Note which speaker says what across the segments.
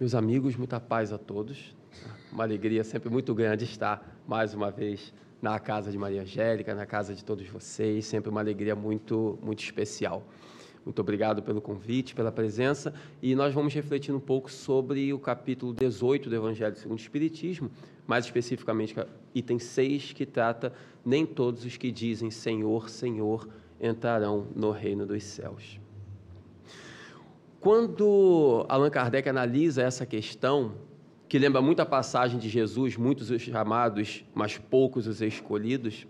Speaker 1: Meus amigos, muita paz a todos. Uma alegria sempre muito grande estar mais uma vez na casa de Maria Angélica, na casa de todos vocês. Sempre uma alegria muito, muito especial. Muito obrigado pelo convite, pela presença. E nós vamos refletir um pouco sobre o capítulo 18 do Evangelho segundo o Espiritismo, mais especificamente item 6, que trata nem todos os que dizem Senhor, Senhor entrarão no reino dos céus. Quando Allan Kardec analisa essa questão, que lembra muito a passagem de Jesus, muitos os chamados, mas poucos os escolhidos,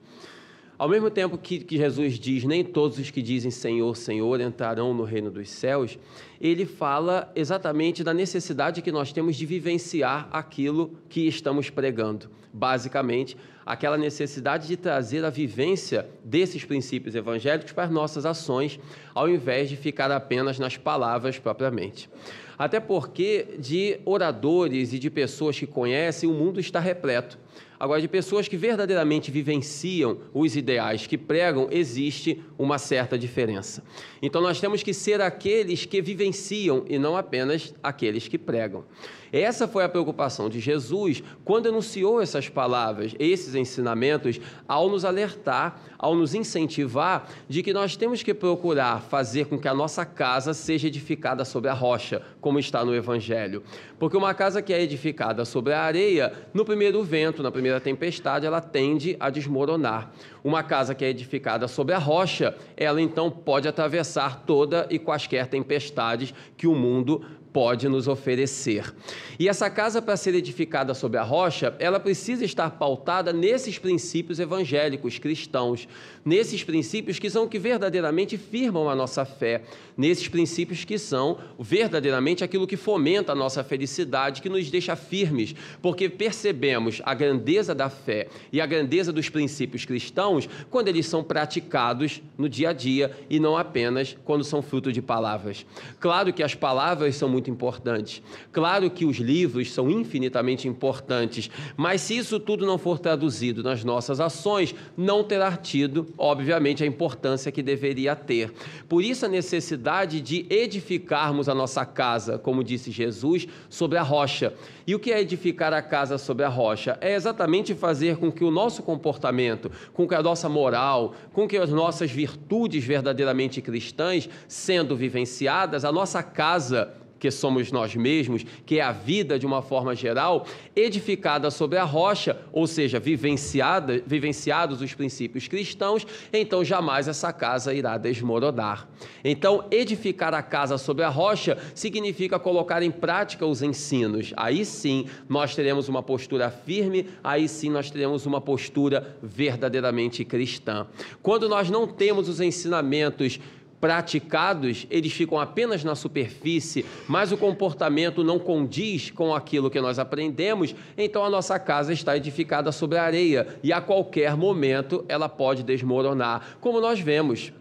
Speaker 1: ao mesmo tempo que, que, Jesus diz, nem todos os que dizem Senhor, Senhor entrarão no reino dos céus, ele fala exatamente da necessidade que nós temos de vivenciar aquilo que estamos pregando. Basicamente, aquela necessidade de trazer a vivência desses princípios evangélicos para as nossas ações, ao invés de ficar apenas nas palavras propriamente. Até porque de oradores e de pessoas que conhecem, o mundo está repleto. Agora, de pessoas que verdadeiramente vivenciam os ideais que pregam, existe uma certa diferença. Então, nós temos que ser aqueles que vivenciam e não apenas aqueles que pregam. Essa foi a preocupação de Jesus quando anunciou essas palavras, esses ensinamentos, ao nos alertar, ao nos incentivar de que nós temos que procurar fazer com que a nossa casa seja edificada sobre a rocha, como está no Evangelho. Porque uma casa que é edificada sobre a areia, no primeiro vento, na primeira tempestade, ela tende a desmoronar. Uma casa que é edificada sobre a rocha, ela então pode atravessar toda e quaisquer tempestades que o mundo pode nos oferecer. E essa casa, para ser edificada sobre a rocha, ela precisa estar pautada nesses princípios evangélicos cristãos, nesses princípios que são que verdadeiramente firmam a nossa fé, nesses princípios que são verdadeiramente aquilo que fomenta a nossa felicidade, que nos deixa firmes, porque percebemos a grandeza da fé e a grandeza dos princípios cristãos quando eles são praticados no dia a dia e não apenas quando são fruto de palavras. Claro que as palavras são muito importantes. Claro que os livros são infinitamente importantes, mas se isso tudo não for traduzido nas nossas ações, não terá tido, obviamente, a importância que deveria ter. Por isso, a necessidade de edificarmos a nossa casa, como disse Jesus, sobre a rocha. E o que é edificar a casa sobre a rocha? É exatamente fazer com que o nosso comportamento, com que a nossa moral, com que as nossas virtudes verdadeiramente cristãs, sendo vivenciadas, a nossa casa que somos nós mesmos, que é a vida de uma forma geral, edificada sobre a rocha, ou seja, vivenciada, vivenciados os princípios cristãos, então jamais essa casa irá desmoronar. Então, edificar a casa sobre a rocha significa colocar em prática os ensinos. Aí sim nós teremos uma postura firme, aí sim nós teremos uma postura verdadeiramente cristã. Quando nós não temos os ensinamentos praticados, eles ficam apenas na superfície, mas o comportamento não condiz com aquilo que nós aprendemos, então a nossa casa está edificada sobre a areia e a qualquer momento ela pode desmoronar, como nós vemos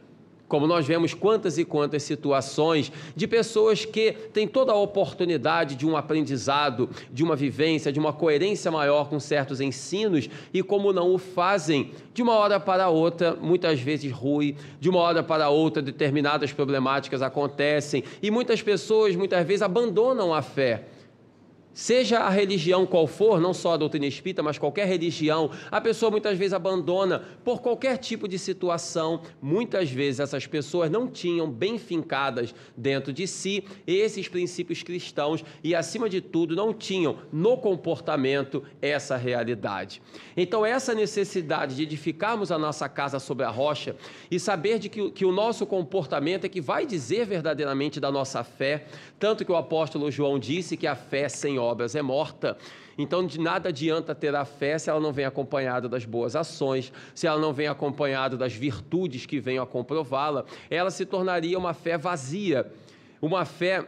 Speaker 1: como nós vemos quantas e quantas situações de pessoas que têm toda a oportunidade de um aprendizado, de uma vivência, de uma coerência maior com certos ensinos e como não o fazem, de uma hora para outra, muitas vezes ruim, de uma hora para outra determinadas problemáticas acontecem e muitas pessoas muitas vezes abandonam a fé Seja a religião qual for, não só a doutrina espírita, mas qualquer religião, a pessoa muitas vezes abandona por qualquer tipo de situação. Muitas vezes essas pessoas não tinham bem fincadas dentro de si esses princípios cristãos e, acima de tudo, não tinham no comportamento essa realidade. Então, essa necessidade de edificarmos a nossa casa sobre a rocha e saber de que, que o nosso comportamento é que vai dizer verdadeiramente da nossa fé, tanto que o apóstolo João disse que a fé sem obras é morta. Então, de nada adianta ter a fé se ela não vem acompanhada das boas ações, se ela não vem acompanhada das virtudes que venham a comprová-la, ela se tornaria uma fé vazia, uma fé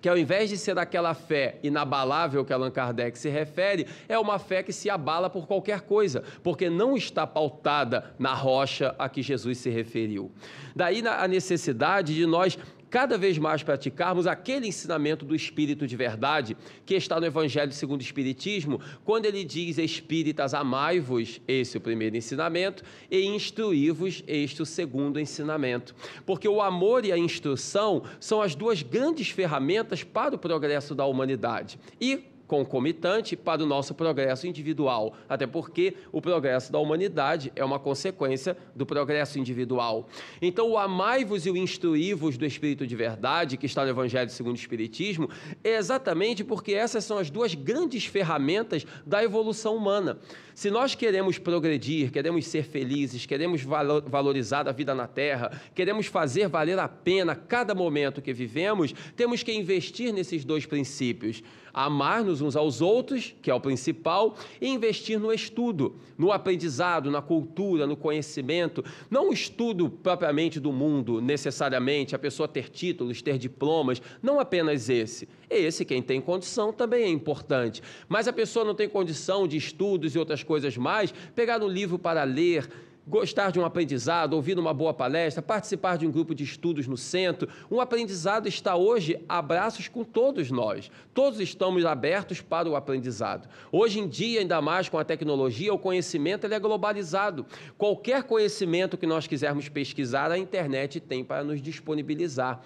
Speaker 1: que ao invés de ser aquela fé inabalável que Allan Kardec se refere, é uma fé que se abala por qualquer coisa, porque não está pautada na rocha a que Jesus se referiu. Daí a necessidade de nós cada vez mais praticarmos aquele ensinamento do Espírito de verdade que está no Evangelho segundo o Espiritismo, quando ele diz: Espíritas, amai-vos, esse é o primeiro ensinamento, e instruí-vos, este é o segundo ensinamento. Porque o amor e a instrução são as duas grandes ferramentas para o progresso da humanidade. E concomitante para o nosso progresso individual, até porque o progresso da humanidade é uma consequência do progresso individual. Então, o amai-vos e o instruí-vos do Espírito de verdade, que está no Evangelho segundo o Espiritismo, é exatamente porque essas são as duas grandes ferramentas da evolução humana. Se nós queremos progredir, queremos ser felizes, queremos valorizar a vida na Terra, queremos fazer valer a pena cada momento que vivemos, temos que investir nesses dois princípios amar-nos uns aos outros, que é o principal, e investir no estudo, no aprendizado, na cultura, no conhecimento, não o estudo propriamente do mundo, necessariamente, a pessoa ter títulos, ter diplomas, não apenas esse. Esse, quem tem condição, também é importante. Mas a pessoa não tem condição de estudos e outras coisas mais, pegar um livro para ler, gostar de um aprendizado, ouvir uma boa palestra, participar de um grupo de estudos no centro. Um aprendizado está hoje a braços com todos nós. Todos estamos abertos para o aprendizado. Hoje em dia, ainda mais com a tecnologia, o conhecimento ele é globalizado. Qualquer conhecimento que nós quisermos pesquisar, a internet tem para nos disponibilizar.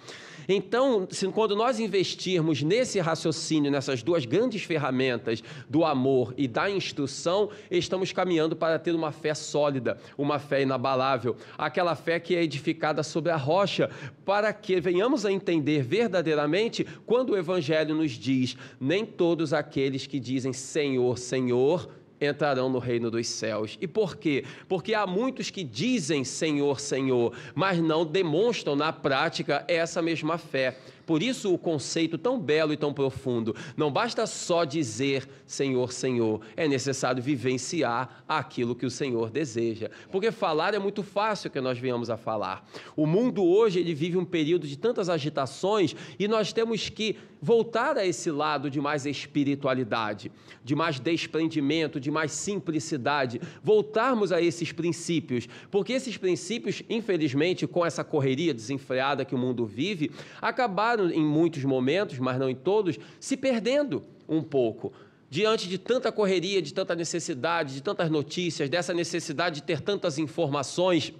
Speaker 1: Então, quando nós investirmos nesse raciocínio, nessas duas grandes ferramentas do amor e da instrução, estamos caminhando para ter uma fé sólida, uma fé inabalável, aquela fé que é edificada sobre a rocha, para que venhamos a entender verdadeiramente quando o Evangelho nos diz: nem todos aqueles que dizem Senhor, Senhor, entrarão no reino dos céus. E por quê? Porque há muitos que dizem Senhor, Senhor, mas não demonstram na prática essa mesma fé. Por isso o conceito tão belo e tão profundo. Não basta só dizer Senhor, Senhor, é necessário vivenciar aquilo que o Senhor deseja. Porque falar é muito fácil que nós venhamos a falar. O mundo hoje ele vive um período de tantas agitações e nós temos que voltar a esse lado de mais espiritualidade, de mais desprendimento, de mais simplicidade, voltarmos a esses princípios, porque esses princípios, infelizmente, com essa correria desenfreada que o mundo vive, acabaram em muitos momentos, mas não em todos, se perdendo um pouco. Diante de tanta correria, de tanta necessidade, de tantas notícias, dessa necessidade de ter tantas informações,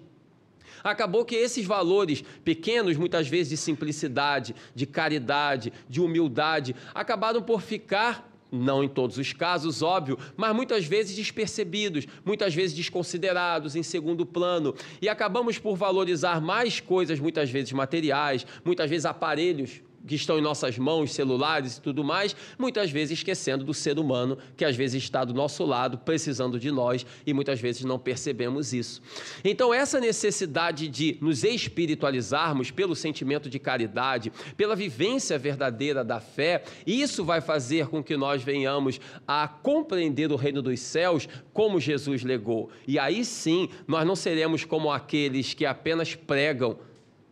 Speaker 1: acabou que esses valores pequenos, muitas vezes de simplicidade, de caridade, de humildade, acabaram por ficar não em todos os casos, óbvio, mas muitas vezes despercebidos, muitas vezes desconsiderados, em segundo plano, e acabamos por valorizar mais coisas, muitas vezes materiais, muitas vezes aparelhos que estão em nossas mãos, celulares e tudo mais, muitas vezes esquecendo do ser humano que às vezes está do nosso lado, precisando de nós e muitas vezes não percebemos isso. Então, essa necessidade de nos espiritualizarmos pelo sentimento de caridade, pela vivência verdadeira da fé, isso vai fazer com que nós venhamos a compreender o reino dos céus como Jesus legou. E aí sim, nós não seremos como aqueles que apenas pregam,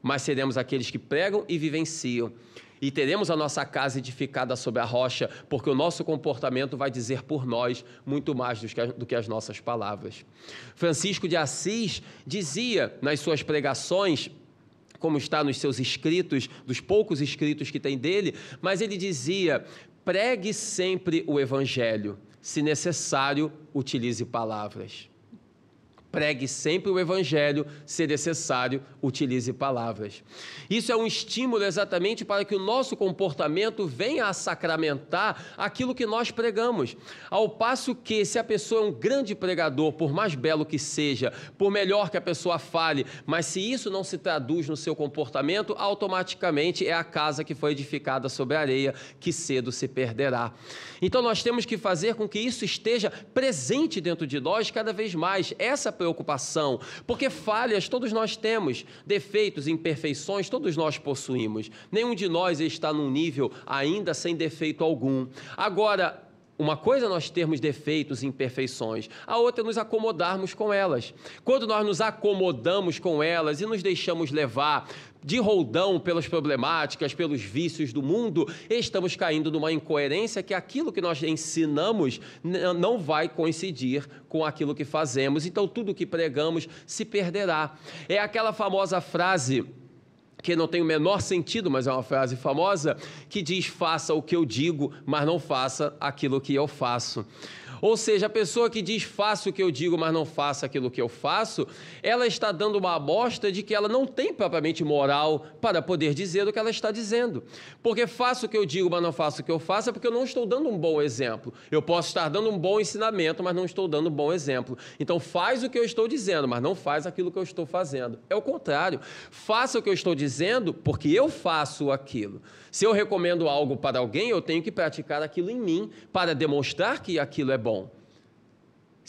Speaker 1: mas seremos aqueles que pregam e vivenciam e teremos a nossa casa edificada sobre a rocha, porque o nosso comportamento vai dizer por nós muito mais do que, as nossas palavras. Francisco de Assis dizia nas suas pregações, como está nos seus escritos, dos poucos escritos que tem dele, mas ele dizia: pregue sempre o evangelho, se necessário, utilize palavras. Pregue sempre o Evangelho, se necessário, utilize palavras. Isso é um estímulo exatamente para que o nosso comportamento venha a sacramentar aquilo que nós pregamos. Ao passo que, se a pessoa é um grande pregador, por mais belo que seja, por melhor que a pessoa fale, mas se isso não se traduz no seu comportamento, automaticamente é a casa que foi edificada sobre a areia que cedo se perderá. Então nós temos que fazer com que isso esteja presente dentro de nós cada vez mais. Essa preocupação, porque falhas todos nós temos, defeitos, imperfeições todos nós possuímos. Nenhum de nós está num nível ainda sem defeito algum. Agora, uma coisa é nós termos defeitos e imperfeições, a outra é nos acomodarmos com elas. Quando nós nos acomodamos com elas e nos deixamos levar de roldão pelas problemáticas, pelos vícios do mundo, estamos caindo numa incoerência que aquilo que nós ensinamos não vai coincidir com aquilo que fazemos. Então tudo que pregamos se perderá. É aquela famosa frase que não tem o menor sentido, mas é uma frase famosa, que diz: faça o que eu digo, mas não faça aquilo que eu faço. Ou seja, a pessoa que diz faça o que eu digo, mas não faça aquilo que eu faço, ela está dando uma amostra de que ela não tem propriamente moral para poder dizer o que ela está dizendo. Porque faço o que eu digo, mas não faço o que eu faço, é porque eu não estou dando um bom exemplo. Eu posso estar dando um bom ensinamento, mas não estou dando um bom exemplo. Então faz o que eu estou dizendo, mas não faz aquilo que eu estou fazendo. É o contrário. Faça o que eu estou dizendo, porque eu faço aquilo. Se eu recomendo algo para alguém, eu tenho que praticar aquilo em mim para demonstrar que aquilo é bom.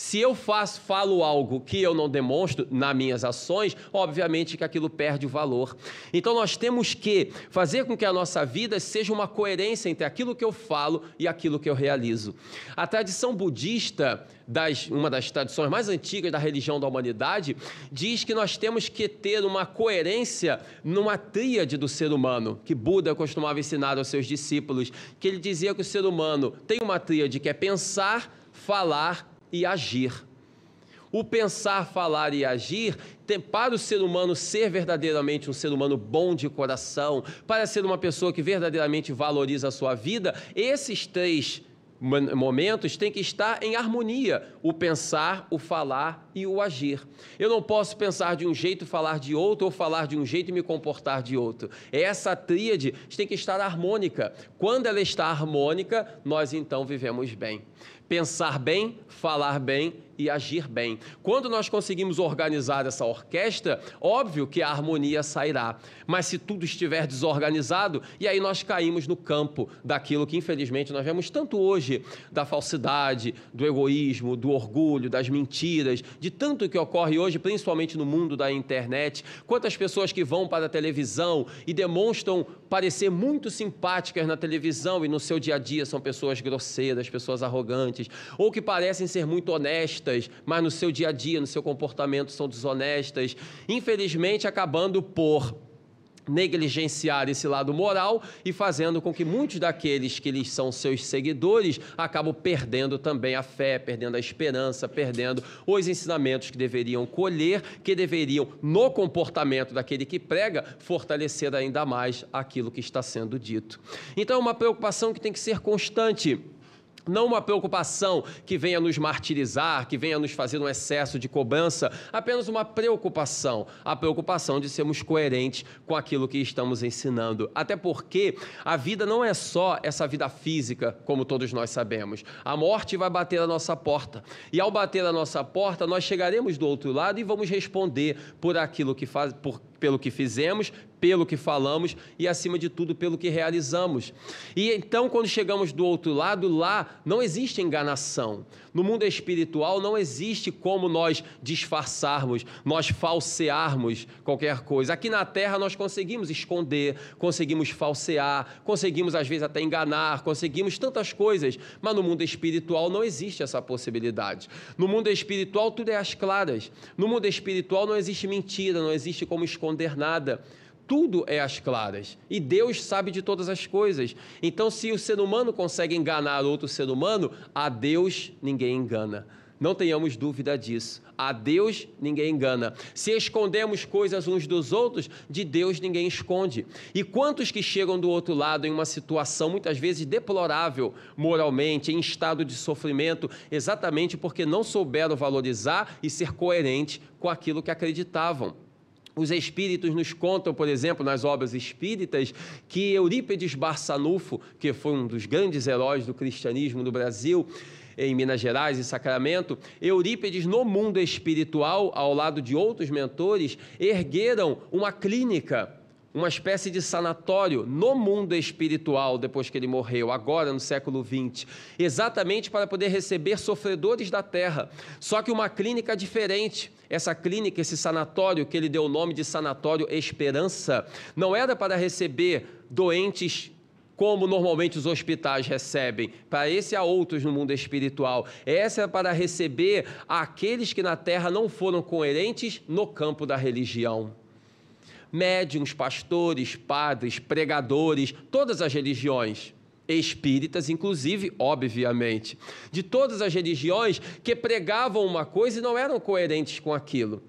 Speaker 1: Se eu faço, falo algo que eu não demonstro nas minhas ações, obviamente que aquilo perde o valor. Então nós temos que fazer com que a nossa vida seja uma coerência entre aquilo que eu falo e aquilo que eu realizo. A tradição budista, das, uma das tradições mais antigas da religião da humanidade, diz que nós temos que ter uma coerência numa tríade do ser humano, que Buda costumava ensinar aos seus discípulos, que ele dizia que o ser humano tem uma tríade que é pensar, falar e agir. O pensar, falar e agir, para o ser humano ser verdadeiramente um ser humano bom de coração, para ser uma pessoa que verdadeiramente valoriza a sua vida, esses três momentos têm que estar em harmonia: o pensar, o falar e o agir. Eu não posso pensar de um jeito, falar de outro, ou falar de um jeito e me comportar de outro. Essa tríade tem que estar harmônica. Quando ela está harmônica, nós então vivemos bem pensar bem, falar bem e agir bem. Quando nós conseguimos organizar essa orquestra, óbvio que a harmonia sairá. Mas se tudo estiver desorganizado, e aí nós caímos no campo daquilo que infelizmente nós vemos tanto hoje, da falsidade, do egoísmo, do orgulho, das mentiras, de tanto que ocorre hoje, principalmente no mundo da internet. Quantas pessoas que vão para a televisão e demonstram parecer muito simpáticas na televisão e no seu dia a dia são pessoas grosseiras, pessoas arrogantes, ou que parecem ser muito honestas, mas no seu dia a dia, no seu comportamento são desonestas, infelizmente acabando por negligenciar esse lado moral e fazendo com que muitos daqueles que eles são seus seguidores acabam perdendo também a fé, perdendo a esperança, perdendo os ensinamentos que deveriam colher, que deveriam, no comportamento daquele que prega, fortalecer ainda mais aquilo que está sendo dito. Então, é uma preocupação que tem que ser constante não uma preocupação que venha nos martirizar, que venha nos fazer um excesso de cobrança, apenas uma preocupação, a preocupação de sermos coerentes com aquilo que estamos ensinando. Até porque a vida não é só essa vida física, como todos nós sabemos. A morte vai bater a nossa porta. E ao bater a nossa porta, nós chegaremos do outro lado e vamos responder por aquilo que faz, por pelo que fizemos, pelo que falamos e, acima de tudo, pelo que realizamos. E então, quando chegamos do outro lado, lá não existe enganação. No mundo espiritual não existe como nós disfarçarmos, nós falsearmos qualquer coisa. Aqui na terra nós conseguimos esconder, conseguimos falsear, conseguimos às vezes até enganar, conseguimos tantas coisas, mas no mundo espiritual não existe essa possibilidade. No mundo espiritual tudo é às claras. No mundo espiritual não existe mentira, não existe como esconder nada tudo é às claras. E Deus sabe de todas as coisas. Então, se o ser humano consegue enganar outro ser humano, a Deus ninguém engana. Não tenhamos dúvida disso. A Deus ninguém engana. Se escondemos coisas uns dos outros, de Deus ninguém esconde. E quantos que chegam do outro lado em uma situação muitas vezes deplorável moralmente, em estado de sofrimento, exatamente porque não souberam valorizar e ser coerente com aquilo que acreditavam. Os espíritos nos contam, por exemplo, nas obras espíritas, que Eurípides Barçanufo, que foi um dos grandes heróis do cristianismo no Brasil, em Minas Gerais e Sacramento, Eurípides, no mundo espiritual, ao lado de outros mentores, ergueram uma clínica uma espécie de sanatório no mundo espiritual depois que ele morreu, agora no século XX, exatamente para poder receber sofredores da terra. Só que uma clínica diferente. Essa clínica, esse sanatório, que ele deu o nome de Sanatório Esperança, não era para receber doentes como normalmente os hospitais recebem, para esse há outros no mundo espiritual. Essa é para receber aqueles que na terra não foram coerentes no campo da religião médiums, pastores, padres, pregadores, todas as religiões. Espíritas, inclusive, obviamente, de todas as religiões que pregavam uma coisa e não eram coerentes com aquilo.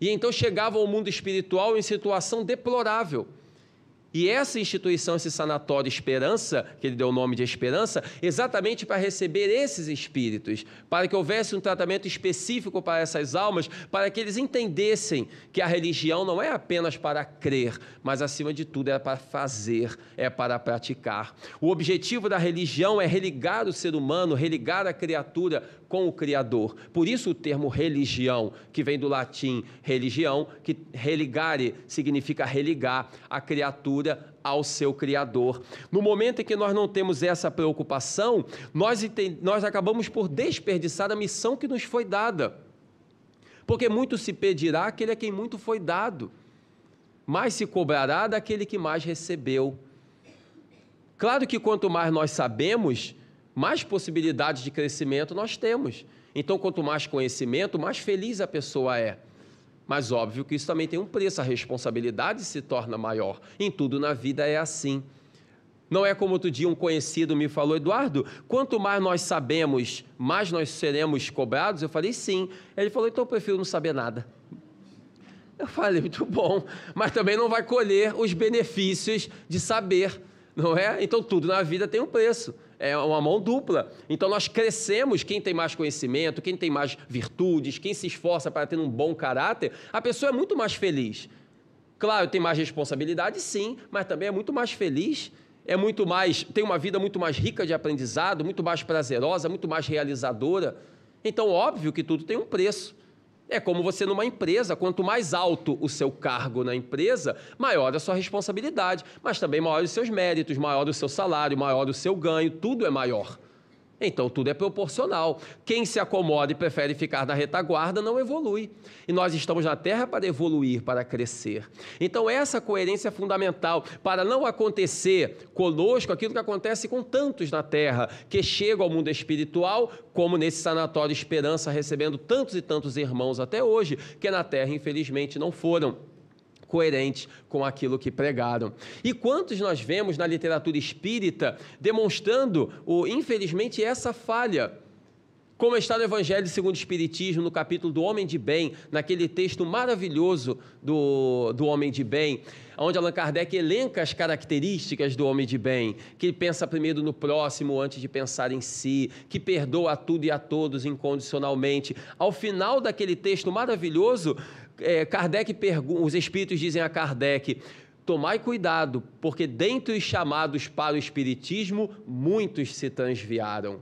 Speaker 1: E então chegavam ao mundo espiritual em situação deplorável E essa instituição, esse sanatório Esperança, que ele deu o nome de Esperança, exatamente para receber esses espíritos, para que houvesse um tratamento específico para essas almas, para que eles entendessem que a religião não é apenas para crer, mas acima de tudo é para fazer, é para praticar. O objetivo da religião é religar o ser humano, religar a criatura com o Criador. Por isso o termo religião, que vem do latim religião, que religare significa religar a criatura ao seu Criador. No momento em que nós não temos essa preocupação, nós, nós acabamos por desperdiçar a missão que nos foi dada. Porque muito se pedirá aquele a quem muito foi dado, mais se cobrará daquele que mais recebeu. Claro que quanto mais nós sabemos, mais possibilidades de crescimento nós temos. Então, quanto mais conhecimento, mais feliz a pessoa é. Mas óbvio que isso também tem um preço, a responsabilidade se torna maior. Em tudo na vida é assim. Não é como outro dia um conhecido me falou, Eduardo, quanto mais nós sabemos, mais nós seremos cobrados? Eu falei, sim. Ele falou, então eu prefiro não saber nada. Eu falei, muito bom, mas também não vai colher os benefícios de saber, não é? Então tudo na vida tem um preço é uma mão dupla. Então nós crescemos, quem tem mais conhecimento, quem tem mais virtudes, quem se esforça para ter um bom caráter, a pessoa é muito mais feliz. Claro, tem mais responsabilidade, sim, mas também é muito mais feliz, é muito mais, tem uma vida muito mais rica de aprendizado, muito mais prazerosa, muito mais realizadora. Então, óbvio que tudo tem um preço. É como você numa empresa, quanto mais alto o seu cargo na empresa, maior a sua responsabilidade, mas também maior os seus méritos, maior o seu salário, maior o seu ganho, tudo é maior. Então tudo é proporcional. Quem se acomoda e prefere ficar na retaguarda não evolui. E nós estamos na Terra para evoluir, para crescer. Então essa coerência é fundamental para não acontecer conosco aquilo que acontece com tantos na Terra, que chegam ao mundo espiritual, como nesse sanatório Esperança, recebendo tantos e tantos irmãos até hoje, que na Terra infelizmente não foram coerentes com aquilo que pregaram. E quantos nós vemos na literatura espírita demonstrando, o, infelizmente, essa falha? Como está no Evangelho segundo o Espiritismo, no capítulo do Homem de Bem, naquele texto maravilhoso do, do Homem de Bem, onde Allan Kardec elenca as características do homem de bem, que pensa primeiro no próximo antes de pensar em si, que perdoa a tudo e a todos incondicionalmente. Ao final daquele texto maravilhoso, é, Kardec pergunta, os espíritos dizem a Kardec: tomai cuidado, porque dentre os chamados para o espiritismo, muitos se transviaram.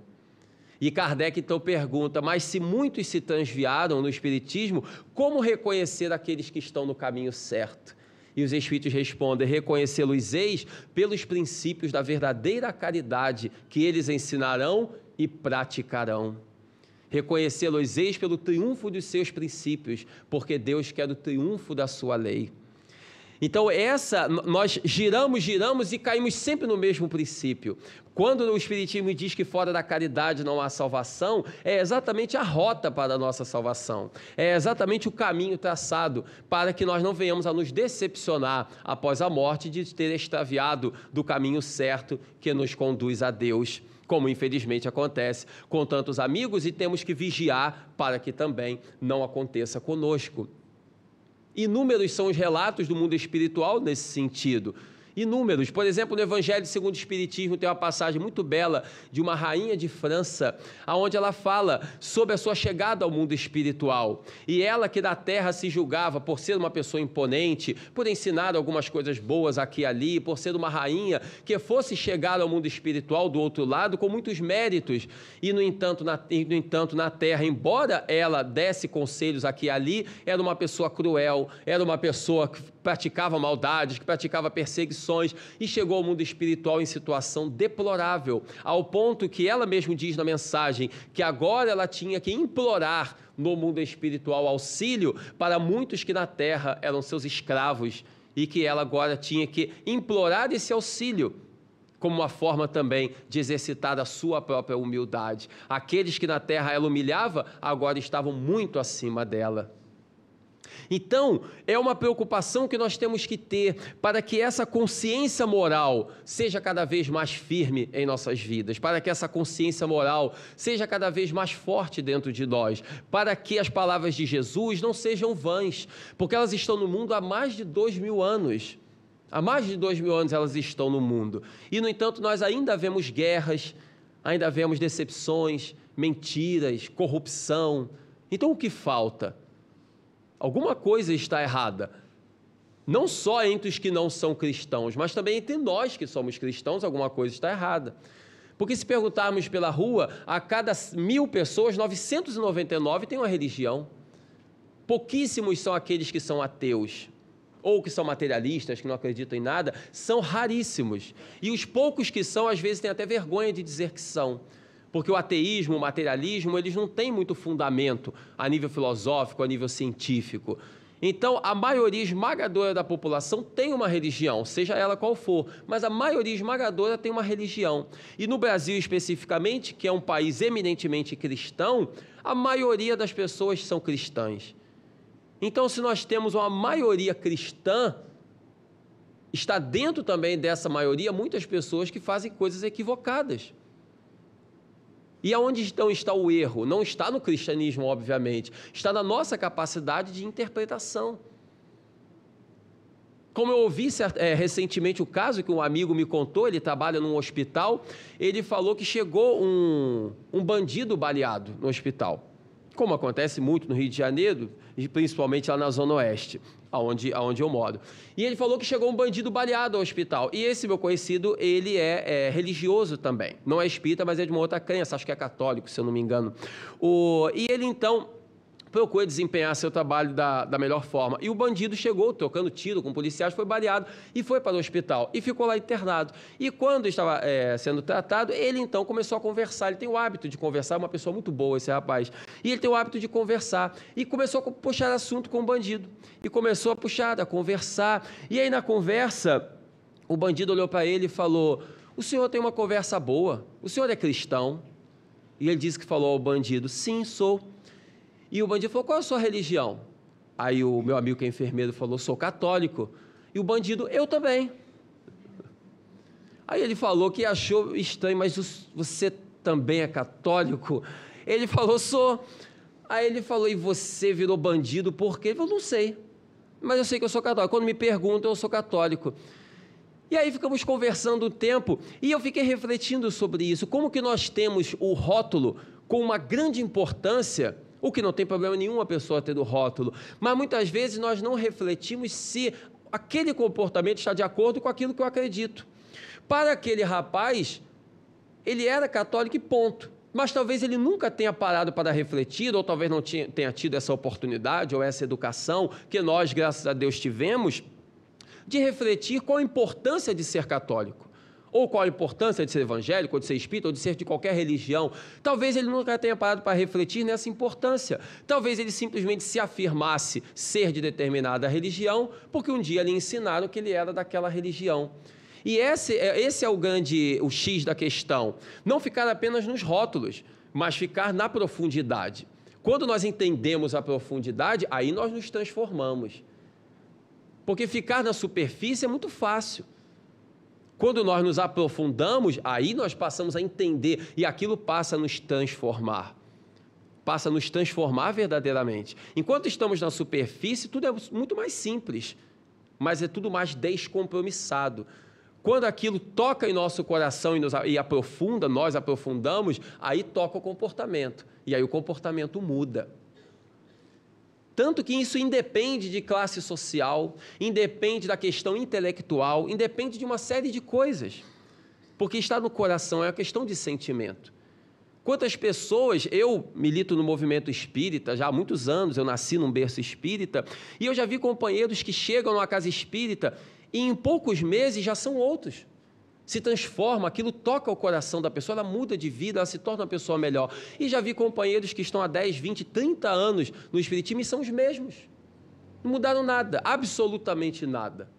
Speaker 1: E Kardec então pergunta: mas se muitos se transviaram no espiritismo, como reconhecer aqueles que estão no caminho certo? E os Espíritos respondem: reconhecê-los eis pelos princípios da verdadeira caridade que eles ensinarão e praticarão. Reconhecê-los eis pelo triunfo dos seus princípios, porque Deus quer o triunfo da sua lei. Então, essa, nós giramos, giramos e caímos sempre no mesmo princípio. Quando o Espiritismo diz que fora da caridade não há salvação, é exatamente a rota para a nossa salvação. É exatamente o caminho traçado para que nós não venhamos a nos decepcionar após a morte de ter extraviado do caminho certo que nos conduz a Deus como infelizmente acontece com tantos amigos, e temos que vigiar para que também não aconteça conosco. Inúmeros são os relatos do mundo espiritual nesse sentido inúmeros. Por exemplo, no Evangelho segundo o Espiritismo tem uma passagem muito bela de uma rainha de França, aonde ela fala sobre a sua chegada ao mundo espiritual. E ela que da terra se julgava por ser uma pessoa imponente, por ensinar algumas coisas boas aqui e ali, por ser uma rainha que fosse chegar ao mundo espiritual do outro lado com muitos méritos. E no entanto, na, no entanto, na terra, embora ela desse conselhos aqui e ali, era uma pessoa cruel, era uma pessoa praticava maldades, que praticava perseguições e chegou ao mundo espiritual em situação deplorável, ao ponto que ela mesma diz na mensagem que agora ela tinha que implorar no mundo espiritual auxílio para muitos que na terra eram seus escravos e que ela agora tinha que implorar esse auxílio como uma forma também de exercitar a sua própria humildade. Aqueles que na terra ela humilhava, agora estavam muito acima dela. Então, é uma preocupação que nós temos que ter para que essa consciência moral seja cada vez mais firme em nossas vidas, para que essa consciência moral seja cada vez mais forte dentro de nós, para que as palavras de Jesus não sejam vãs, porque elas estão no mundo há mais de dois mil anos. Há mais de dois mil anos elas estão no mundo. E, no entanto, nós ainda vemos guerras, ainda vemos decepções, mentiras, corrupção. Então, o que falta? Alguma coisa está errada. Não só entre os que não são cristãos, mas também entre nós que somos cristãos, alguma coisa está errada. Porque se perguntarmos pela rua, a cada mil pessoas, 999 têm uma religião. Pouquíssimos são aqueles que são ateus ou que são materialistas, que não acreditam em nada, são raríssimos. E os poucos que são, às vezes, têm até vergonha de dizer que são. Porque o ateísmo, o materialismo, eles não têm muito fundamento a nível filosófico, a nível científico. Então, a maioria esmagadora da população tem uma religião, seja ela qual for, mas a maioria esmagadora tem uma religião. E no Brasil, especificamente, que é um país eminentemente cristão, a maioria das pessoas são cristãs. Então, se nós temos uma maioria cristã, está dentro também dessa maioria muitas pessoas que fazem coisas equivocadas. E aonde então está o erro? Não está no cristianismo, obviamente, está na nossa capacidade de interpretação. Como eu ouvi é, recentemente o caso que um amigo me contou, ele trabalha num hospital, ele falou que chegou um, um bandido baleado no hospital como acontece muito no Rio de Janeiro, principalmente lá na Zona Oeste, aonde, aonde eu moro. E ele falou que chegou um bandido baleado ao hospital. E esse meu conhecido, ele é, é religioso também. Não é espírita, mas é de uma outra crença, acho que é católico, se eu não me engano. O, e ele então procura desempenhar seu trabalho da, da melhor forma. E o bandido chegou trocando tiro com policiais, foi baleado e foi para o hospital e ficou lá internado. E quando estava é, sendo tratado, ele então começou a conversar. Ele tem o hábito de conversar, é uma pessoa muito boa esse rapaz. E ele tem o hábito de conversar. E começou a puxar assunto com o bandido. E começou a puxar, a conversar. E aí na conversa, o bandido olhou para ele e falou: O senhor tem uma conversa boa, o senhor é cristão? E ele disse que falou ao bandido: Sim, sou. E o bandido falou: Qual é a sua religião? Aí o meu amigo que é enfermeiro falou: Sou católico. E o bandido: Eu também. Aí ele falou que achou estranho, mas você também é católico? Ele falou: Sou. Aí ele falou: E você virou bandido por quê? Ele falou: Não sei. Mas eu sei que eu sou católico. Quando me perguntam, eu sou católico. E aí ficamos conversando um tempo e eu fiquei refletindo sobre isso. Como que nós temos o rótulo com uma grande importância o que não tem problema nenhum a pessoa ter o rótulo. Mas muitas vezes nós não refletimos se aquele comportamento está de acordo com aquilo que eu acredito. Para aquele rapaz, ele era católico e ponto. Mas talvez ele nunca tenha parado para refletir, ou talvez não tenha tido essa oportunidade ou essa educação que nós, graças a Deus, tivemos, de refletir qual a importância de ser católico ou qual a importância de ser evangélico, ou de ser espírita, ou de ser de qualquer religião. Talvez ele nunca tenha parado para refletir nessa importância. Talvez ele simplesmente se afirmasse ser de determinada religião, porque um dia lhe ensinaram que ele era daquela religião. E esse, é, esse é o grande, o X da questão. Não ficar apenas nos rótulos, mas ficar na profundidade. Quando nós entendemos a profundidade, aí nós nos transformamos. Porque ficar na superfície é muito fácil. Quando nós nos aprofundamos, aí nós passamos a entender e aquilo passa a nos transformar. Passa a nos transformar verdadeiramente. Enquanto estamos na superfície, tudo é muito mais simples, mas é tudo mais descompromissado. Quando aquilo toca em nosso coração e, nos, e aprofunda, nós aprofundamos, aí toca o comportamento. E aí o comportamento muda. Tanto que isso independe de classe social, independe da questão intelectual, independe de uma série de coisas. Porque está no coração, é uma questão de sentimento. Quantas pessoas, eu milito no movimento espírita já há muitos anos, eu nasci num berço espírita, e eu já vi companheiros que chegam numa casa espírita e em poucos meses já são outros se transforma, aquilo toca o coração da pessoa, ela muda de vida, ela se torna uma pessoa melhor. E já vi companheiros que estão há 10, 20, 30 anos no Espiritismo e são os mesmos. Não mudaram nada, absolutamente nada.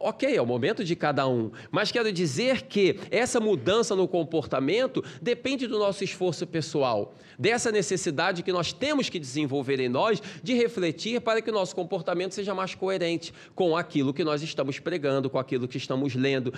Speaker 1: Ok, é o momento de cada um, mas quero dizer que essa mudança no comportamento depende do nosso esforço pessoal, dessa necessidade que nós temos que desenvolver em nós de refletir para que o nosso comportamento seja mais coerente com aquilo que nós estamos pregando, com aquilo que estamos lendo,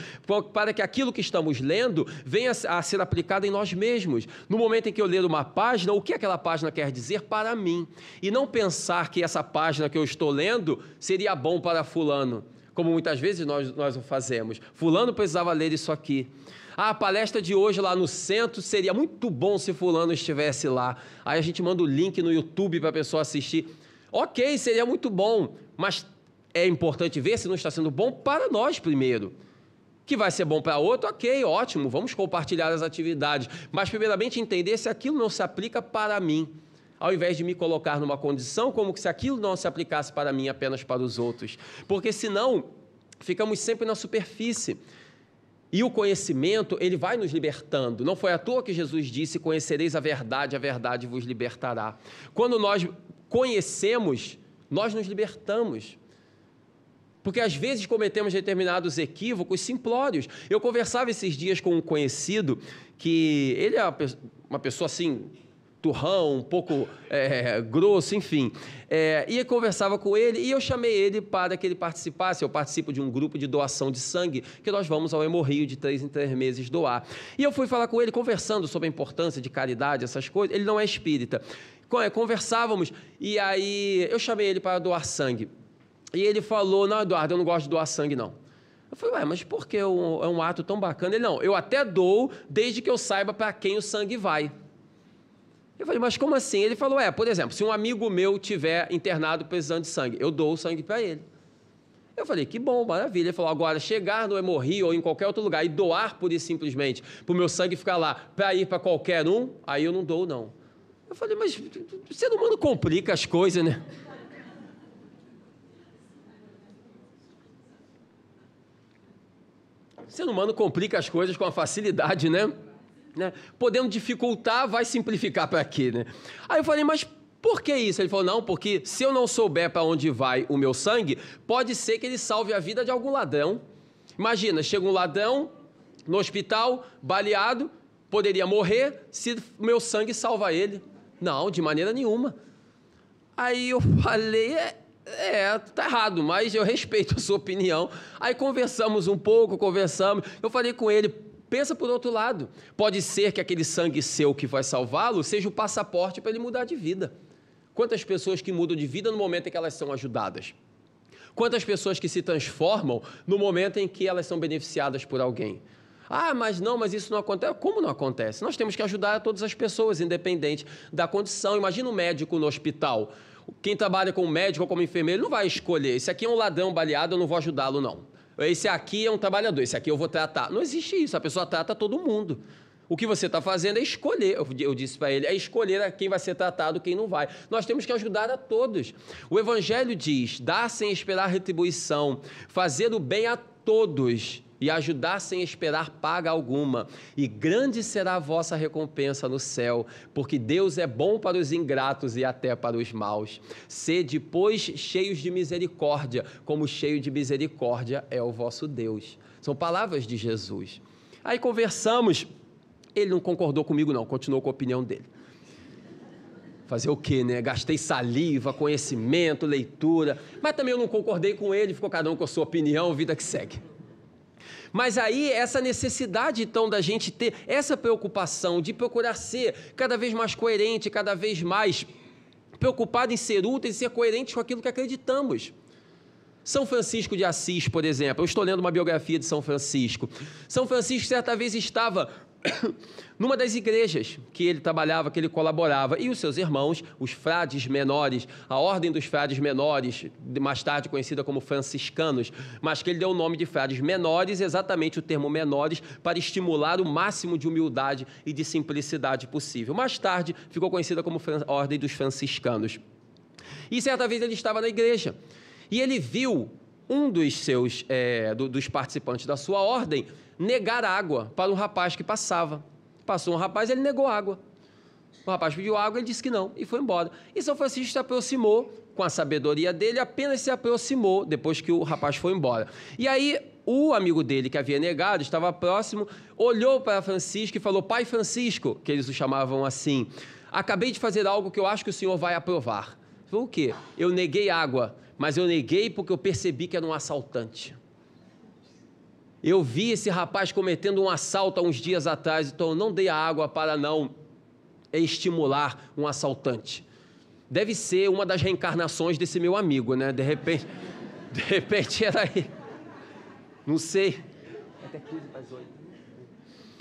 Speaker 1: para que aquilo que estamos lendo venha a ser aplicado em nós mesmos. No momento em que eu ler uma página, o que aquela página quer dizer para mim? E não pensar que essa página que eu estou lendo seria bom para Fulano como muitas vezes nós, nós o fazemos. Fulano precisava ler isso aqui. Ah, a palestra de hoje lá no centro seria muito bom se Fulano estivesse lá. Aí a gente manda o link no YouTube para a pessoa assistir. Ok, seria muito bom, mas é importante ver se não está sendo bom para nós primeiro. Que vai ser bom para outro, ok, ótimo, vamos compartilhar as atividades. Mas, primeiramente, entender se aquilo não se aplica para mim ao invés de me colocar numa condição como se aquilo não se aplicasse para mim apenas para os outros. Porque senão ficamos sempre na superfície. E o conhecimento, ele vai nos libertando. Não foi à toa que Jesus disse: Conhecereis a verdade, a verdade vos libertará. Quando nós conhecemos, nós nos libertamos. Porque às vezes cometemos determinados equívocos simplórios. Eu conversava esses dias com um conhecido que ele é uma pessoa assim, turrão, um pouco é, grosso, enfim. É, e conversava com ele e eu chamei ele para que ele participasse. Eu participo de um grupo de doação de sangue que nós vamos ao Hemorrio de três em três meses doar. E eu fui falar com ele, conversando sobre a importância de caridade, essas coisas. Ele não é espírita. É, conversávamos e aí eu chamei ele para doar sangue. E ele falou: Não, Eduardo, eu não gosto de doar sangue, não. Eu falei, ué, mas por que é um ato tão bacana? Ele, não, eu até dou desde que eu saiba para quem o sangue vai. Eu falei, mas como assim? Ele falou, é, por exemplo, se um amigo meu tiver internado precisando de sangue, eu dou o sangue para ele. Eu falei, que bom, maravilha. Ele falou, agora, chegar no Hemorri ou em qualquer outro lugar e doar por isso simplesmente, para o meu sangue ficar lá, para ir para qualquer um, aí eu não dou, não. Eu falei, mas o ser humano complica as coisas, né? O ser humano complica as coisas com a facilidade, né? Né? Podendo dificultar, vai simplificar para quê, né? Aí eu falei, mas por que isso? Ele falou, não, porque se eu não souber para onde vai o meu sangue, pode ser que ele salve a vida de algum ladrão. Imagina, chega um ladrão no hospital, baleado, poderia morrer se meu sangue salva ele. Não, de maneira nenhuma. Aí eu falei, é, é, tá errado, mas eu respeito a sua opinião. Aí conversamos um pouco, conversamos. Eu falei com ele, Pensa por outro lado. Pode ser que aquele sangue seu que vai salvá-lo seja o passaporte para ele mudar de vida. Quantas pessoas que mudam de vida no momento em que elas são ajudadas? Quantas pessoas que se transformam no momento em que elas são beneficiadas por alguém? Ah, mas não, mas isso não acontece. Como não acontece? Nós temos que ajudar todas as pessoas, independente da condição. Imagina um médico no hospital. Quem trabalha como médico ou como enfermeiro não vai escolher. Esse aqui é um ladrão baleado, eu não vou ajudá-lo, não. Esse aqui é um trabalhador, esse aqui eu vou tratar. Não existe isso, a pessoa trata todo mundo. O que você está fazendo é escolher, eu disse para ele, é escolher quem vai ser tratado, quem não vai. Nós temos que ajudar a todos. O Evangelho diz: dar sem esperar retribuição, fazer o bem a todos e ajudar sem esperar paga alguma, e grande será a vossa recompensa no céu, porque Deus é bom para os ingratos e até para os maus. Sede, pois, cheios de misericórdia, como cheio de misericórdia é o vosso Deus. São palavras de Jesus. Aí conversamos, ele não concordou comigo, não, continuou com a opinião dele. Fazer o quê, né? Gastei saliva, conhecimento, leitura, mas também eu não concordei com ele, ficou cada um com a sua opinião, vida que segue. Mas aí, essa necessidade, então, da gente ter essa preocupação de procurar ser cada vez mais coerente, cada vez mais preocupado em ser útil e ser coerente com aquilo que acreditamos. São Francisco de Assis, por exemplo, eu estou lendo uma biografia de São Francisco. São Francisco certa vez estava numa das igrejas que ele trabalhava, que ele colaborava, e os seus irmãos, os frades menores, a ordem dos frades menores, mais tarde conhecida como franciscanos, mas que ele deu o nome de frades menores, exatamente o termo menores, para estimular o máximo de humildade e de simplicidade possível. Mais tarde ficou conhecida como ordem dos franciscanos. E certa vez ele estava na igreja e ele viu um dos seus é, do, dos participantes da sua ordem negar água para um rapaz que passava. Passou um rapaz, ele negou água. O rapaz pediu água, ele disse que não e foi embora. E São Francisco se aproximou com a sabedoria dele, apenas se aproximou depois que o rapaz foi embora. E aí o amigo dele que havia negado, estava próximo, olhou para Francisco e falou: Pai Francisco, que eles o chamavam assim, acabei de fazer algo que eu acho que o senhor vai aprovar. Falou o quê? Eu neguei água, mas eu neguei porque eu percebi que era um assaltante. Eu vi esse rapaz cometendo um assalto há uns dias atrás, então eu não dei a água para não estimular um assaltante. Deve ser uma das reencarnações desse meu amigo, né? De repente, de repente era ele. Não sei. Até 15 para as 8.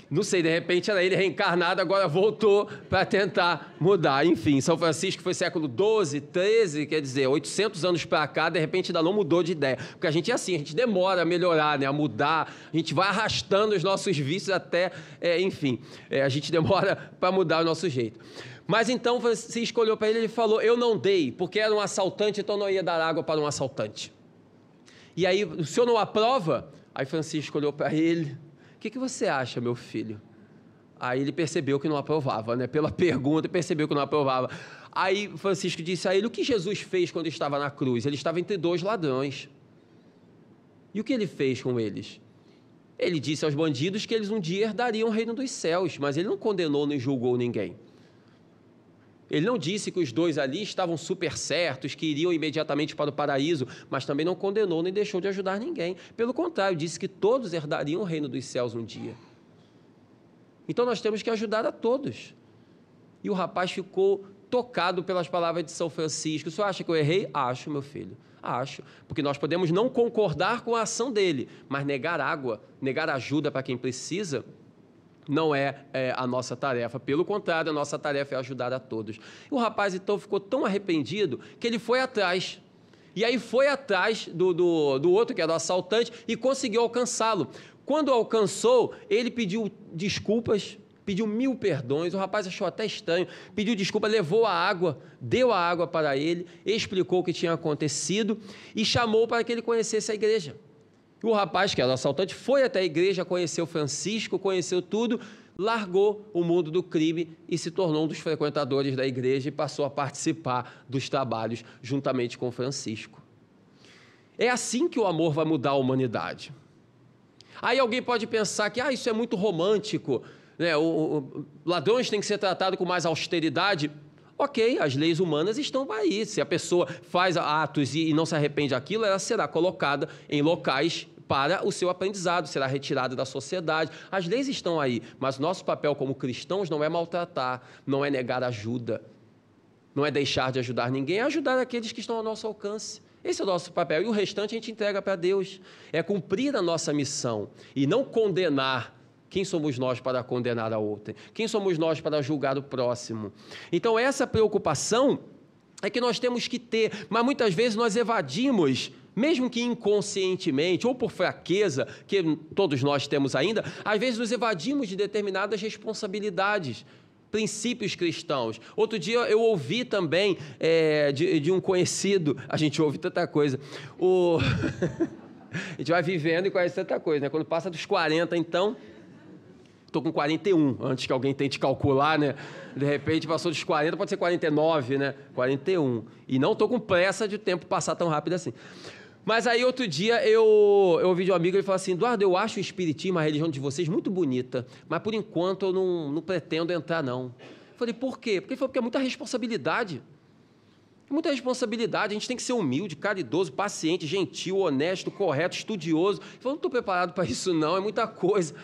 Speaker 1: Não sei, de repente era ele reencarnado, agora voltou para tentar mudar. Enfim, São Francisco foi século 12, 13, quer dizer, 800 anos para cá, de repente ainda não mudou de ideia. Porque a gente é assim, a gente demora a melhorar, né, a mudar, a gente vai arrastando os nossos vícios até, é, enfim, é, a gente demora para mudar o nosso jeito. Mas então Francisco olhou para ele e falou: Eu não dei, porque era um assaltante, então não ia dar água para um assaltante. E aí, o senhor não aprova? Aí Francisco olhou para ele que, que você acha, meu filho? Aí ele percebeu que não aprovava, né? Pela pergunta, percebeu que não aprovava. Aí Francisco disse a ele: O que Jesus fez quando estava na cruz? Ele estava entre dois ladrões. E o que ele fez com eles? Ele disse aos bandidos que eles um dia herdariam o reino dos céus, mas ele não condenou nem julgou ninguém. Ele não disse que os dois ali estavam super certos, que iriam imediatamente para o paraíso, mas também não condenou nem deixou de ajudar ninguém. Pelo contrário, disse que todos herdariam o reino dos céus um dia. Então nós temos que ajudar a todos. E o rapaz ficou tocado pelas palavras de São Francisco. Senhor acha que eu errei? Acho, meu filho. Acho. Porque nós podemos não concordar com a ação dele, mas negar água, negar ajuda para quem precisa, não é, é, a nossa tarefa. Pelo contrário, a nossa tarefa é ajudar a todos. E o rapaz então ficou tão arrependido que ele foi atrás. E aí foi atrás do, do, do outro, que era o assaltante, e conseguiu alcançá-lo. Quando alcançou, ele pediu desculpas, pediu mil perdões. O rapaz achou até estranho, pediu desculpa, levou a água, deu a água para ele, explicou o que tinha acontecido e chamou para que ele conhecesse a igreja. O rapaz, que era o assaltante, foi até a igreja, conheceu Francisco, conheceu tudo, largou o mundo do crime e se tornou um dos frequentadores da igreja e passou a participar dos trabalhos juntamente com Francisco. É assim que o amor vai mudar a humanidade. Aí alguém pode pensar que ah, isso é muito romântico, né? o, o, ladrões têm que ser tratados com mais austeridade. Ok, as leis humanas estão aí. Se a pessoa faz atos e não se arrepende daquilo, ela será colocada em locais para o seu aprendizado, será retirada da sociedade. As leis estão aí, mas nosso papel como cristãos não é maltratar, não é negar ajuda, não é deixar de ajudar ninguém, é ajudar aqueles que estão ao nosso alcance. Esse é o nosso papel. E o restante a gente entrega para Deus. É cumprir a nossa missão e não condenar. Quem somos nós para condenar a outra? Quem somos nós para julgar o próximo? Então, essa preocupação é que nós temos que ter, mas muitas vezes nós evadimos mesmo que inconscientemente ou por fraqueza, que todos nós temos ainda, às vezes nos evadimos de determinadas responsabilidades princípios cristãos. Outro dia eu ouvi também é, de, de, um conhecido, a gente ouve tanta coisa, o... a gente vai vivendo e conhece tanta coisa, né? Quando passa dos 40, então, estou com 41, antes que alguém tente calcular, né? De repente passou dos 40, pode ser 49, né? 41. E não estou com pressa de o tempo passar tão rápido assim. Mas aí outro dia eu, eu ouvi de um amigo, ele falou assim, Eduardo, eu acho o Espiritismo, a religião de vocês, muito bonita, mas por enquanto eu não, não pretendo entrar, não. Eu falei, por quê? Porque ele falou, porque é muita responsabilidade. Muita responsabilidade, a gente tem que ser humilde, caridoso, paciente, gentil, honesto, correto, estudioso. Ele falou, não estou preparado para isso, não, é muita coisa.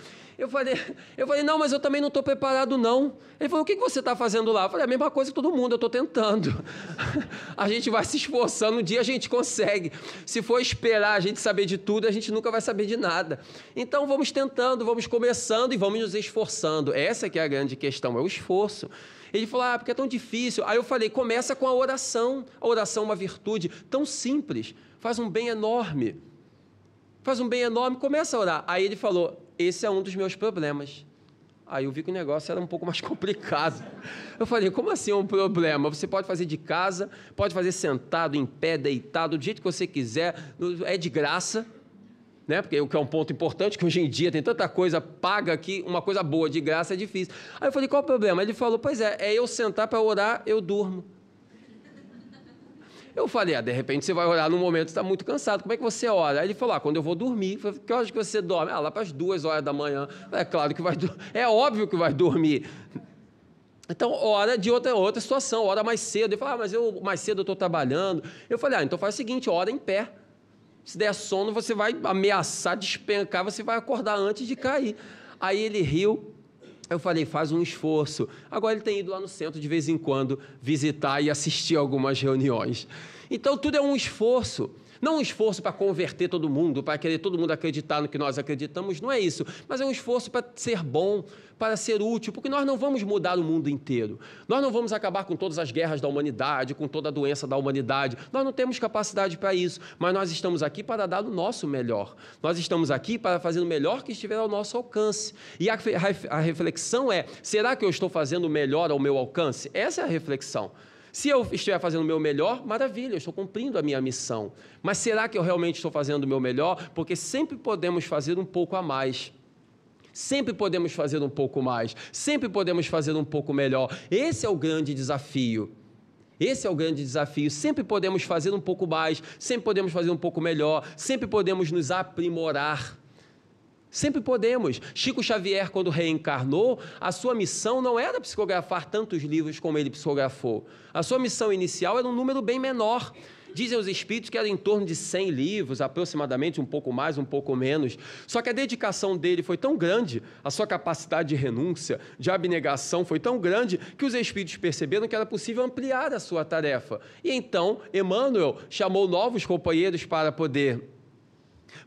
Speaker 1: Eu falei, eu falei, não, mas eu também não estou preparado, não. Ele falou, o que você está fazendo lá? Eu falei, a mesma coisa que todo mundo, eu estou tentando. a gente vai se esforçando, um dia a gente consegue. Se for esperar a gente saber de tudo, a gente nunca vai saber de nada. Então vamos tentando, vamos começando e vamos nos esforçando. Essa que é a grande questão, é o esforço. Ele falou, ah, porque é tão difícil. Aí eu falei, começa com a oração. A oração é uma virtude tão simples, faz um bem enorme. Faz um bem enorme, começa a orar. Aí ele falou, esse é um dos meus problemas. Aí eu vi que o negócio era um pouco mais complicado. Eu falei, como assim é um problema? Você pode fazer de casa, pode fazer sentado, em pé, deitado, do jeito que você quiser, é de graça, né? Porque o que é um ponto importante, que hoje em dia tem tanta coisa paga que uma coisa boa de graça é difícil. Aí eu falei, qual o problema? Ele falou, pois é, é eu sentar para orar, eu durmo. Eu falei, ah, de repente você vai orar num momento que está muito cansado. Como é que você ora? Aí ele falou, ah, quando eu vou dormir. Falei, que horas que você dorme? Ah, lá para as duas horas da manhã. É claro que vai É óbvio que vai dormir. Então, hora de outra, outra situação, hora mais cedo. Ele falou, ah, mas eu mais cedo eu estou trabalhando. Eu falei, ah, então faz o seguinte, hora em pé. Se der sono, você vai ameaçar, despencar, você vai acordar antes de cair. Aí ele riu, eu falei, faz um esforço. Agora ele tem ido lá no centro de vez em quando visitar e assistir algumas reuniões. Então tudo é um esforço. Não um esforço para converter todo mundo, para querer todo mundo acreditar no que nós acreditamos, não é isso. Mas é um esforço para ser bom, para ser útil, porque nós não vamos mudar o mundo inteiro. Nós não vamos acabar com todas as guerras da humanidade, com toda a doença da humanidade. Nós não temos capacidade para isso, mas nós estamos aqui para dar o nosso melhor. Nós estamos aqui para fazer o melhor que estiver ao nosso alcance. E a, a, reflexão é: será que eu estou fazendo o melhor ao meu alcance? Essa é a reflexão. Se eu estiver fazendo o meu melhor, maravilha, eu estou cumprindo a minha missão. Mas será que eu realmente estou fazendo o meu melhor? Porque sempre podemos fazer um pouco a mais. Sempre podemos fazer um pouco mais. Sempre podemos fazer um pouco melhor. Esse é o grande desafio. Esse é o grande desafio. Sempre podemos fazer um pouco mais, sempre podemos fazer um pouco melhor, sempre podemos nos aprimorar. Sempre podemos. Chico Xavier, quando reencarnou, a sua missão não era psicografar tantos livros como ele psicografou. A sua missão inicial era um número bem menor. Dizem os espíritos que era em torno de 100 livros, aproximadamente, um pouco mais, um pouco menos. Só que a dedicação dele foi tão grande, a sua capacidade de renúncia, de abnegação foi tão grande, que os espíritos perceberam que era possível ampliar a sua tarefa. E então, Emmanuel chamou novos companheiros para poder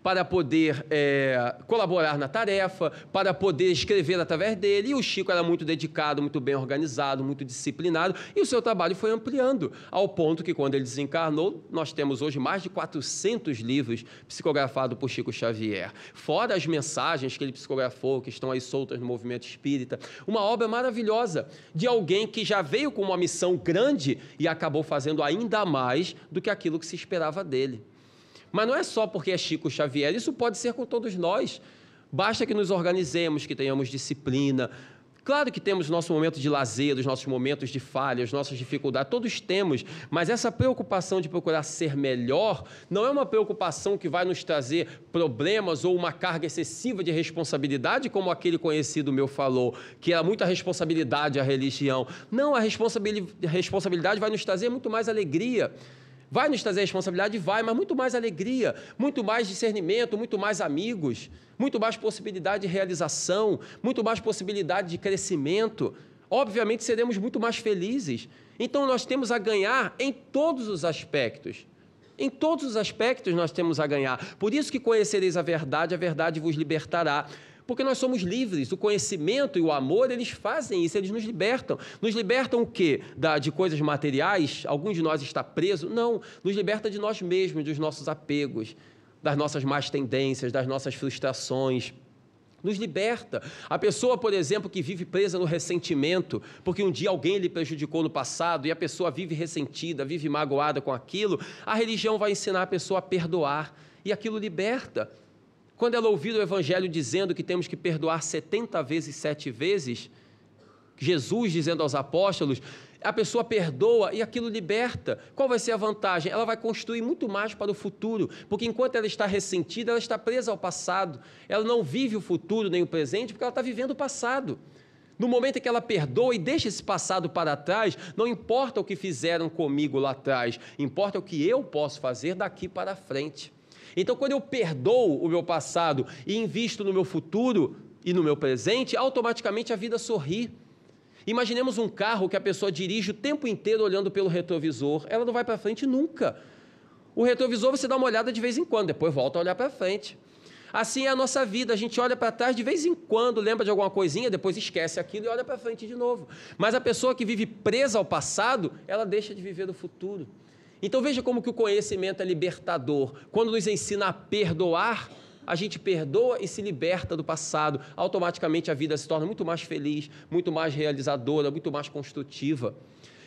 Speaker 1: para poder é, colaborar na tarefa, para poder escrever através dele. E o Chico era muito dedicado, muito bem organizado, muito disciplinado, e o seu trabalho foi ampliando, ao ponto que, quando ele desencarnou, nós temos hoje mais de 400 livros psicografados por Chico Xavier, fora as mensagens que ele psicografou, que estão aí soltas no movimento espírita. Uma obra maravilhosa de alguém que já veio com uma missão grande e acabou fazendo ainda mais do que aquilo que se esperava dele. Mas não é só porque é Chico Xavier, isso pode ser com todos nós. Basta que nos organizemos, que tenhamos disciplina. Claro que temos nosso momento de lazer, os nossos momentos de falha, as nossas dificuldades, todos temos, mas essa preocupação de procurar ser melhor não é uma preocupação que vai nos trazer problemas ou uma carga excessiva de responsabilidade, como aquele conhecido meu falou, que era muita responsabilidade a religião. Não, a responsabilidade vai nos trazer muito mais alegria. Vai nos trazer responsabilidade? Vai, mas muito mais alegria, muito mais discernimento, muito mais amigos, muito mais possibilidade de realização, muito mais possibilidade de crescimento. Obviamente seremos muito mais felizes. Então nós temos a ganhar em todos os aspectos. Em todos os aspectos nós temos a ganhar. Por isso que conhecereis a verdade, a verdade vos libertará. Porque nós somos livres, o conhecimento e o amor, eles fazem isso, eles nos libertam. Nos libertam o quê? Da, de coisas materiais? Algum de nós está preso? Não, nos liberta de nós mesmos, dos nossos apegos, das nossas más tendências, das nossas frustrações. Nos liberta. A pessoa, por exemplo, que vive presa no ressentimento, porque um dia alguém lhe prejudicou no passado e a pessoa vive ressentida, vive magoada com aquilo, a religião vai ensinar a pessoa a perdoar e aquilo liberta. Quando ela ouvir o Evangelho dizendo que temos que perdoar 70 vezes, sete vezes, Jesus dizendo aos apóstolos, a pessoa perdoa e aquilo liberta. Qual vai ser a vantagem? Ela vai construir muito mais para o futuro, porque enquanto ela está ressentida, ela está presa ao passado. Ela não vive o futuro nem o presente, porque ela está vivendo o passado. No momento em que ela perdoa e deixa esse passado para trás, não importa o que fizeram comigo lá atrás, importa o que eu posso fazer daqui para frente. Então, quando eu perdoo o meu passado e invisto no meu futuro e no meu presente, automaticamente a vida sorri. Imaginemos um carro que a pessoa dirige o tempo inteiro olhando pelo retrovisor, ela não vai para frente nunca. O retrovisor você dá uma olhada de vez em quando, depois volta a olhar para frente. Assim é a nossa vida, a gente olha para trás de vez em quando, lembra de alguma coisinha, depois esquece aquilo e olha para frente de novo. Mas a pessoa que vive presa ao passado, ela deixa de viver o futuro. Então veja como que o conhecimento é libertador. Quando nos ensina a perdoar, a gente perdoa e se liberta do passado. Automaticamente a vida se torna muito mais feliz, muito mais realizadora, muito mais construtiva.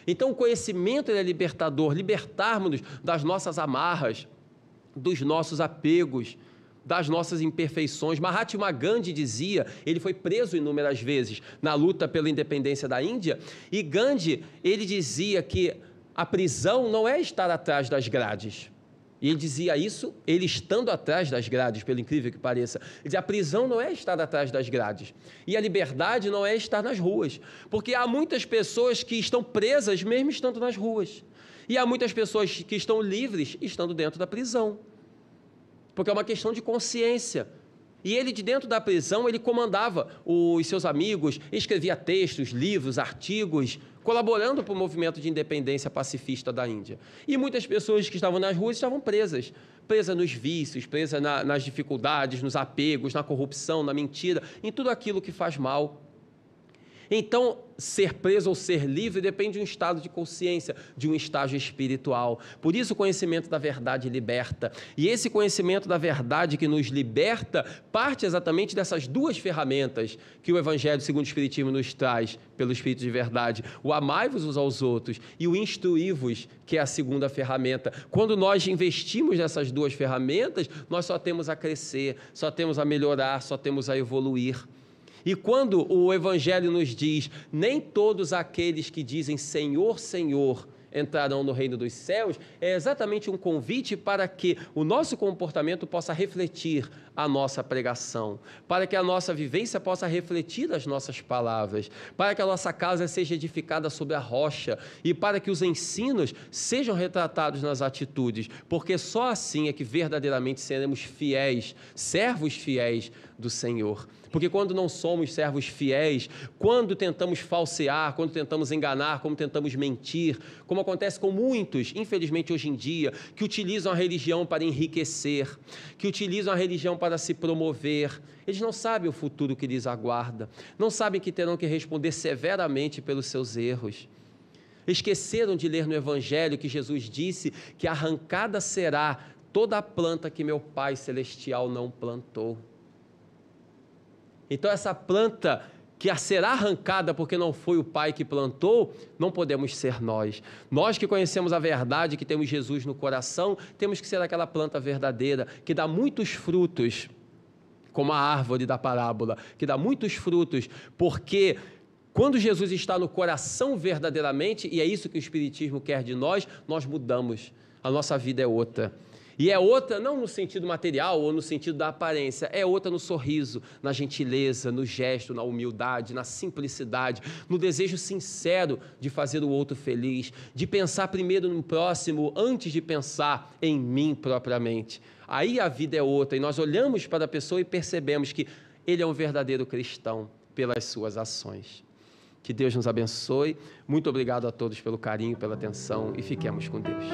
Speaker 1: Então o conhecimento é libertador, libertarmos-nos das nossas amarras, dos nossos apegos, das nossas imperfeições. Mahatma Gandhi dizia, ele foi preso inúmeras vezes na luta pela independência da Índia, e Gandhi, ele dizia que a prisão não é estar atrás das grades. E ele dizia isso, ele estando atrás das grades, pelo incrível que pareça. Ele dizia, a prisão não é estar atrás das grades. E a liberdade não é estar nas ruas. Porque há muitas pessoas que estão presas mesmo estando nas ruas. E há muitas pessoas que estão livres estando dentro da prisão. Porque é uma questão de consciência. E ele, de dentro da prisão, ele comandava os seus amigos, escrevia textos, livros, artigos, colaborando para o movimento de independência pacifista da Índia. E muitas pessoas que estavam nas ruas estavam presas presa nos vícios, presa na, nas dificuldades, nos apegos, na corrupção, na mentira, em tudo aquilo que faz mal. Então, ser preso ou ser livre depende de um estado de consciência, de um estágio espiritual. Por isso, o conhecimento da verdade liberta. E esse conhecimento da verdade que nos liberta parte exatamente dessas duas ferramentas que o Evangelho, segundo o Espiritismo, nos traz pelo Espírito de verdade: o amai-vos uns aos outros e o instruí-vos, que é a segunda ferramenta. Quando nós investimos nessas duas ferramentas, nós só temos a crescer, só temos a melhorar, só temos a evoluir. E quando o Evangelho nos diz: nem todos aqueles que dizem Senhor, Senhor entrarão no reino dos céus, é exatamente um convite para que o nosso comportamento possa refletir a nossa pregação, para que a nossa vivência possa refletir as nossas palavras, para que a nossa casa seja edificada sobre a rocha e para que os ensinos sejam retratados nas atitudes, porque só assim é que verdadeiramente seremos fiéis, servos fiéis do Senhor. Porque quando não somos servos fiéis, quando tentamos falsear, quando tentamos enganar, como tentamos mentir, como acontece com muitos, infelizmente hoje em dia, que utilizam a religião para enriquecer, que utilizam a religião para se promover, eles não sabem o futuro que lhes aguarda, não sabem que terão que responder severamente pelos seus erros. Esqueceram de ler no Evangelho que Jesus disse que arrancada será toda a planta que meu Pai Celestial não plantou. Então, essa planta que será arrancada porque não foi o Pai que plantou, não podemos ser nós. Nós que conhecemos a verdade, que temos Jesus no coração, temos que ser aquela planta verdadeira, que dá muitos frutos, como a árvore da parábola, que dá muitos frutos, porque quando Jesus está no coração verdadeiramente, e é isso que o Espiritismo quer de nós, nós mudamos, a nossa vida é outra. E é outra não no sentido material ou no sentido da aparência, é outra no sorriso, na gentileza, no gesto, na humildade, na simplicidade, no desejo sincero de fazer o outro feliz, de pensar primeiro no próximo antes de pensar em mim propriamente. Aí a vida é outra e nós olhamos para a pessoa e percebemos que ele é um verdadeiro cristão pelas suas ações. Que Deus nos abençoe. Muito obrigado a todos pelo carinho, pela atenção e fiquemos com Deus.